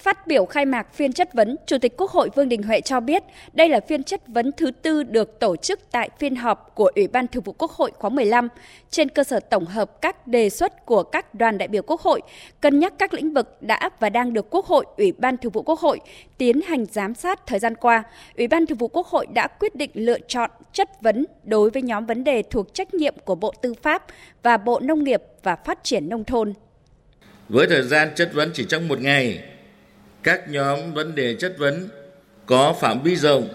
Phát biểu khai mạc phiên chất vấn, Chủ tịch Quốc hội Vương Đình Huệ cho biết đây là phiên chất vấn thứ tư được tổ chức tại phiên họp của Ủy ban Thường vụ Quốc hội khóa 15 trên cơ sở tổng hợp các đề xuất của các đoàn đại biểu Quốc hội, cân nhắc các lĩnh vực đã và đang được Quốc hội, Ủy ban Thường vụ Quốc hội tiến hành giám sát thời gian qua. Ủy ban Thường vụ Quốc hội đã quyết định lựa chọn chất vấn đối với nhóm vấn đề thuộc trách nhiệm của Bộ Tư pháp và Bộ Nông nghiệp và Phát triển Nông thôn. Với thời gian chất vấn chỉ trong một ngày, các nhóm vấn đề chất vấn có phạm vi rộng,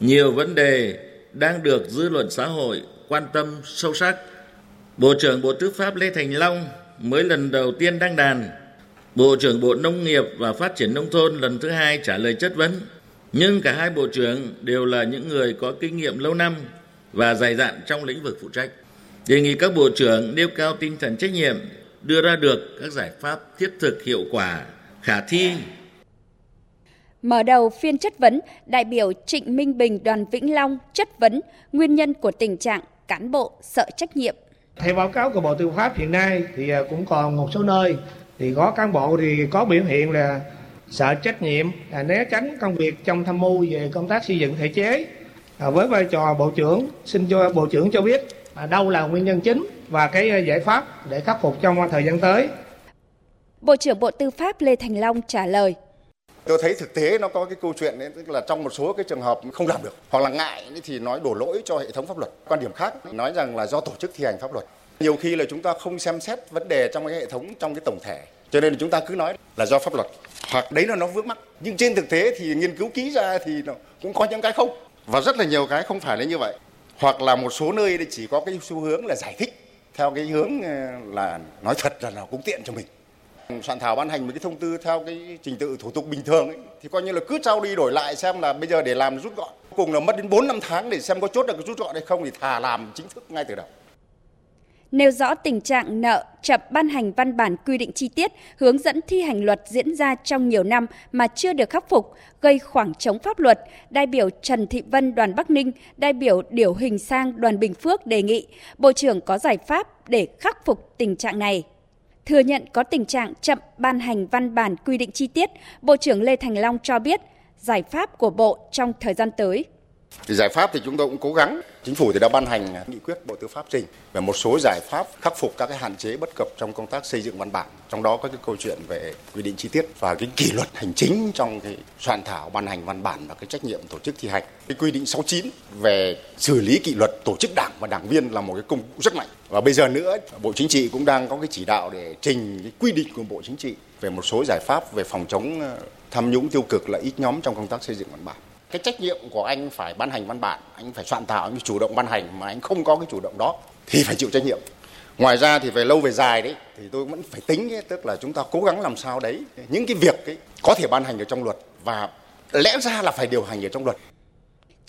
nhiều vấn đề đang được dư luận xã hội quan tâm sâu sắc. Bộ trưởng Bộ Tư pháp Lê Thành Long mới lần đầu tiên đăng đàn. Bộ trưởng Bộ Nông nghiệp và Phát triển Nông thôn lần thứ hai trả lời chất vấn. Nhưng cả hai bộ trưởng đều là những người có kinh nghiệm lâu năm và dày dặn trong lĩnh vực phụ trách. Đề nghị các bộ trưởng nêu cao tinh thần trách nhiệm, đưa ra được các giải pháp thiết thực hiệu quả, khả thi Mở đầu phiên chất vấn, đại biểu Trịnh Minh Bình đoàn Vĩnh Long chất vấn nguyên nhân của tình trạng cán bộ sợ trách nhiệm. Theo báo cáo của Bộ Tư pháp hiện nay thì à, cũng còn một số nơi thì có cán bộ thì có biểu hiện là sợ trách nhiệm, là né tránh công việc trong tham mưu về công tác xây dựng thể chế. À, với vai trò Bộ trưởng, xin cho Bộ trưởng cho biết à, đâu là nguyên nhân chính và cái à, giải pháp để khắc phục trong thời gian tới. Bộ trưởng Bộ Tư pháp Lê Thành Long trả lời. Tôi thấy thực tế nó có cái câu chuyện đấy, tức là trong một số cái trường hợp không làm được hoặc là ngại thì nói đổ lỗi cho hệ thống pháp luật. Quan điểm khác nói rằng là do tổ chức thi hành pháp luật. Nhiều khi là chúng ta không xem xét vấn đề trong cái hệ thống trong cái tổng thể. Cho nên là chúng ta cứ nói là do pháp luật hoặc đấy là nó vướng mắc. Nhưng trên thực tế thì nghiên cứu kỹ ra thì nó cũng có những cái không và rất là nhiều cái không phải là như vậy. Hoặc là một số nơi chỉ có cái xu hướng là giải thích theo cái hướng ờ, là nói thật là nó cũng tiện cho mình soạn thảo ban hành một cái thông tư theo cái trình tự thủ tục bình thường ấy, thì coi như là cứ trao đi đổi lại xem là bây giờ để làm rút gọn. Cùng là mất đến 4 năm tháng để xem có chốt được cái rút gọn hay không thì thà làm chính thức ngay từ đầu. Nêu rõ tình trạng nợ chậm ban hành văn bản quy định chi tiết, hướng dẫn thi hành luật diễn ra trong nhiều năm mà chưa được khắc phục, gây khoảng trống pháp luật, đại biểu Trần Thị Vân đoàn Bắc Ninh, đại biểu Điểu Hình Sang đoàn Bình Phước đề nghị Bộ trưởng có giải pháp để khắc phục tình trạng này. Thừa nhận có tình trạng chậm ban hành văn bản quy định chi tiết, Bộ trưởng Lê Thành Long cho biết giải pháp của Bộ trong thời gian tới. Thì giải pháp thì chúng tôi cũng cố gắng. Chính phủ thì đã ban hành nghị quyết Bộ Tư pháp trình về một số giải pháp khắc phục các cái hạn chế bất cập trong công tác xây dựng văn bản. Trong đó có cái câu chuyện về quy định chi tiết và cái kỷ luật hành chính trong cái soạn thảo ban hành văn bản và cái trách nhiệm tổ chức thi hành. Cái quy định 69 về xử lý kỷ luật tổ chức đảng và đảng viên là một cái công cụ rất mạnh. Và bây giờ nữa, Bộ Chính trị cũng đang có cái chỉ đạo để trình cái quy định của Bộ Chính trị về một số giải pháp về phòng chống ờ, tham nhũng tiêu cực là ít nhóm trong công tác xây dựng văn bản cái trách nhiệm của anh phải ban hành văn bản anh phải soạn thảo anh phải chủ động ban hành mà anh không có cái chủ động đó thì phải chịu trách nhiệm ngoài ra thì về lâu về dài đấy thì tôi vẫn phải tính ấy, tức là chúng ta cố gắng làm sao đấy những cái việc ấy có thể ban hành ở trong luật và lẽ ra là phải điều hành ở trong luật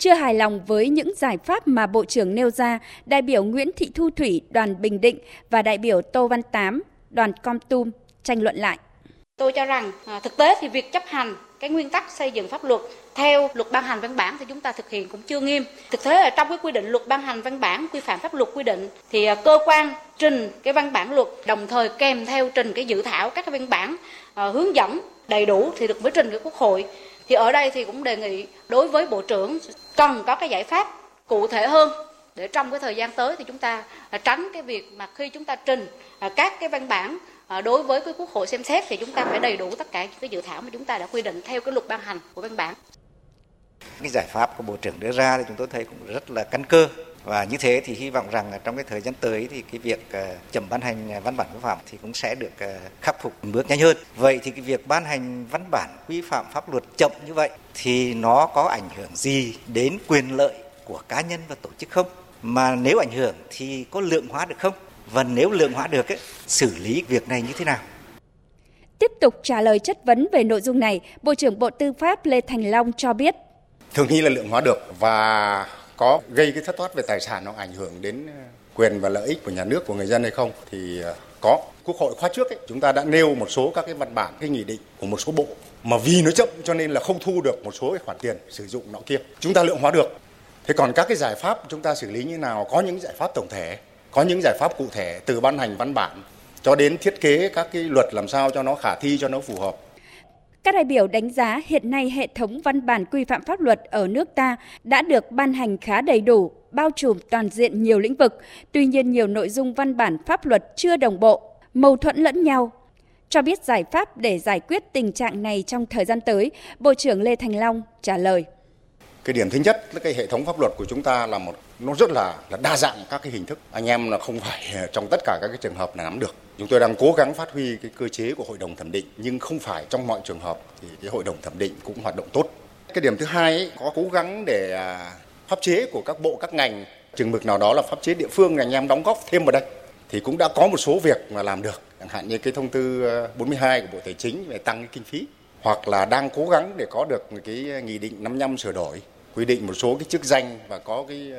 chưa hài lòng với những giải pháp mà Bộ trưởng nêu ra, đại biểu Nguyễn Thị Thu Thủy đoàn Bình Định và đại biểu Tô Văn Tám đoàn Com Tum tranh luận lại. Tôi cho rằng à, thực tế thì việc chấp hành cái nguyên tắc xây dựng pháp luật theo luật ban hành văn bản thì chúng ta thực hiện cũng chưa nghiêm. Thực tế là trong cái quy định luật ban hành văn bản, quy phạm pháp luật quy định thì à, cơ quan trình cái văn bản luật đồng thời kèm theo trình cái dự thảo các cái văn bản à, hướng dẫn đầy đủ thì được mới trình cái quốc hội. Thì ở đây thì cũng đề nghị đối với bộ trưởng cần có cái giải pháp cụ thể hơn để trong cái thời gian tới thì chúng ta à, tránh cái việc mà khi chúng ta trình các cái văn bản Ờ, đối với cái quốc hội xem xét thì chúng ta phải đầy đủ tất cả những cái dự thảo mà chúng ta đã quy định theo cái luật ban hành của văn bản cái giải pháp của bộ trưởng đưa ra thì chúng tôi thấy cũng rất là căn cơ và như thế thì hy vọng rằng trong cái thời gian tới thì cái việc ờ, chậm ban hành ờ, văn bản quy phạm thì cũng sẽ được khắc phục bước nhanh hơn. Vậy thì cái việc ban hành văn bản quy phạm pháp luật chậm như vậy thì nó có ảnh hưởng gì đến quyền lợi của cá nhân và tổ chức không? Mà nếu ảnh hưởng thì có lượng hóa được không? Và nếu lượng hóa được ấy, xử lý việc này như thế nào? Tiếp tục trả lời chất vấn về nội dung này, Bộ trưởng Bộ Tư pháp Lê Thành Long cho biết. Thường nghĩ là lượng hóa được và có gây cái thất thoát về tài sản nó ảnh hưởng đến ờ, quyền và lợi ích của nhà nước của người dân hay không thì ờ, có. Quốc hội khóa trước ấy, chúng ta đã nêu một số các cái văn bản, cái nghị định của một số bộ mà vì nó chậm cho nên là không thu được một số cái khoản tiền sử dụng nọ kia. Chúng ta lượng hóa được. Thế còn các cái giải pháp chúng ta xử lý như nào có những giải pháp tổng thể có những giải pháp cụ thể từ ban hành văn bản cho đến thiết kế các cái luật làm sao cho nó khả thi cho nó phù hợp. Các đại biểu đánh giá hiện nay hệ thống văn bản quy phạm pháp luật ở nước ta đã được ban hành khá đầy đủ, bao trùm toàn diện nhiều lĩnh vực. Tuy nhiên nhiều nội dung văn bản pháp luật chưa đồng bộ, mâu thuẫn lẫn nhau. Cho biết giải pháp để giải quyết tình trạng này trong thời gian tới, Bộ trưởng Lê Thành Long trả lời. Cái điểm thứ nhất là cái hệ thống pháp luật của chúng ta là một nó rất là là đa dạng các cái hình thức. Anh em là không phải ờ, trong tất cả các cái trường hợp là nắm được. Chúng tôi đang cố gắng phát huy cái cơ chế của hội đồng thẩm định nhưng không phải trong mọi trường hợp thì cái hội đồng thẩm định cũng hoạt động tốt. Cái điểm thứ hai ấy, có cố gắng để à, pháp chế của các bộ các ngành chừng mực nào đó là pháp chế địa phương anh em đóng góp thêm vào đây thì cũng đã có một số việc mà làm được chẳng hạn như cái thông tư ờ, 42 của Bộ Tài chính về tăng cái kinh phí hoặc là đang cố gắng để có được cái ờ, nghị định 55 sửa đổi quy định một số cái chức danh và có cái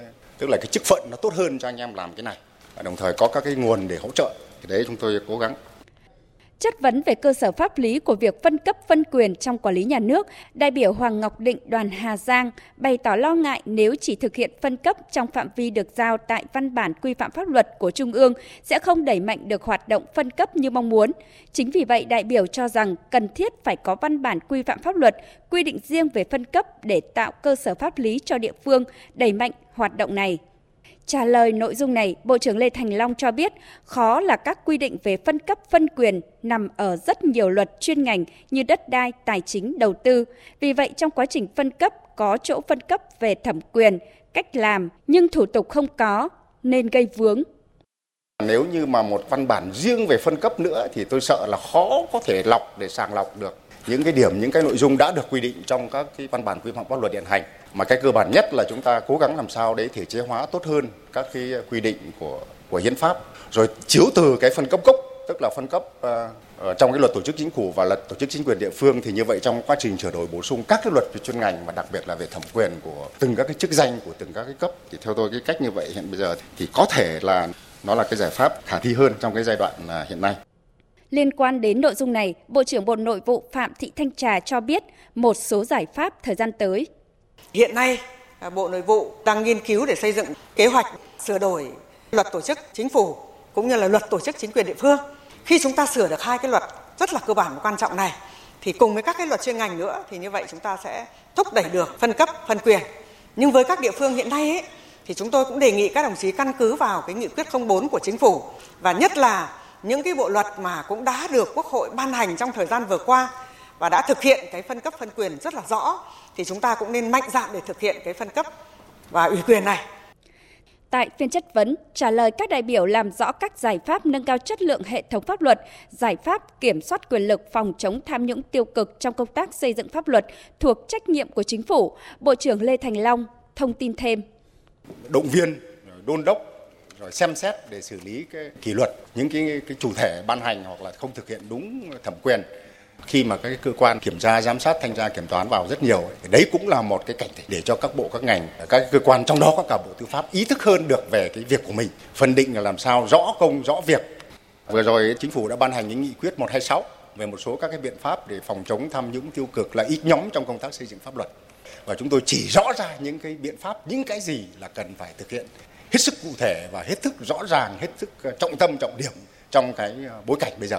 tức là cái chức phận nó tốt hơn cho anh em làm cái này. Và đồng thời có các cái nguồn để hỗ trợ. Thì đấy, chúng tôi cố gắng. Chất vấn về cơ sở pháp lý của việc phân cấp phân quyền trong quản lý nhà nước, đại biểu Hoàng Ngọc Định đoàn Hà Giang bày tỏ lo ngại nếu chỉ thực hiện phân cấp trong phạm vi được giao tại văn bản quy phạm pháp luật của Trung ương sẽ không đẩy mạnh được hoạt động phân cấp như mong muốn. Chính vì vậy, đại biểu cho rằng cần thiết phải có văn bản quy phạm pháp luật quy định riêng về phân cấp để tạo cơ sở pháp lý cho địa phương đẩy mạnh hoạt động này. Trả lời nội dung này, Bộ trưởng Lê Thành Long cho biết khó là các quy định về phân cấp phân quyền nằm ở rất nhiều luật chuyên ngành như đất đai, tài chính, đầu tư. Vì vậy trong quá trình phân cấp có chỗ phân cấp về thẩm quyền, cách làm nhưng thủ tục không có nên gây vướng. Nếu như mà một văn bản riêng về phân cấp nữa thì tôi sợ là khó có thể lọc để sàng lọc được những cái điểm những cái nội dung đã được quy định trong các cái văn bản quy phạm pháp luật hiện hành mà cái cơ bản nhất là chúng ta cố gắng làm sao để thể chế hóa tốt hơn các cái quy định của của hiến pháp rồi chiếu từ cái phân cấp cốc tức là phân cấp uh, trong cái luật tổ chức chính phủ và luật tổ chức chính quyền địa phương thì như vậy trong quá trình sửa đổi bổ sung các cái luật về chuyên ngành và đặc biệt là về thẩm quyền của từng các cái chức danh của từng các cái cấp thì theo tôi cái cách như vậy hiện bây giờ thì có thể là nó là cái giải pháp khả thi hơn trong cái giai đoạn ờ, hiện nay. Liên quan đến nội dung này, Bộ trưởng Bộ Nội vụ Phạm Thị Thanh Trà cho biết một số giải pháp thời gian tới. Hiện nay, à, Bộ Nội vụ đang nghiên cứu để xây dựng kế hoạch sửa đổi luật tổ chức chính phủ cũng như là luật tổ chức chính quyền địa phương. Khi chúng ta sửa được hai cái luật rất là cơ bản và quan trọng này thì cùng với các cái luật chuyên ngành nữa thì như vậy chúng ta sẽ thúc đẩy được phân cấp, phân quyền. Nhưng với các địa phương hiện nay ấy, thì chúng tôi cũng đề nghị các đồng chí căn cứ vào cái nghị quyết 04 của chính phủ và nhất là những cái bộ luật mà cũng đã được Quốc hội ban hành trong thời gian vừa qua và đã thực hiện cái phân cấp phân quyền rất là rõ thì chúng ta cũng nên mạnh dạn để thực hiện cái phân cấp và ủy quyền này. Tại phiên chất vấn, trả lời các đại biểu làm rõ các giải pháp nâng cao chất lượng hệ thống pháp luật, giải pháp kiểm soát quyền lực phòng chống tham nhũng tiêu cực trong công tác xây dựng pháp luật thuộc trách nhiệm của chính phủ, Bộ trưởng Lê Thành Long thông tin thêm. Động viên, đôn đốc rồi xem xét để xử lý cái kỷ luật, những cái cái chủ thể ban hành hoặc là không thực hiện đúng thẩm quyền. Khi mà các cơ quan kiểm tra, giám sát, thanh tra, kiểm toán vào rất nhiều thì đấy cũng là một cái cảnh để cho các bộ, các ngành, các cơ quan trong đó có cả bộ tư pháp ý thức hơn được về cái việc của mình, phân định là làm sao rõ công, rõ việc. Vừa rồi chính phủ đã ban hành những nghị quyết 126 về một số các cái biện pháp để phòng chống tham nhũng tiêu cực là ít nhóm trong công tác xây dựng pháp luật. Và chúng tôi chỉ rõ ra những cái biện pháp, những cái gì là cần phải thực hiện hết sức cụ thể và hết sức rõ ràng, hết sức ờ, trọng tâm, trọng điểm trong cái ờ, bối cảnh bây giờ.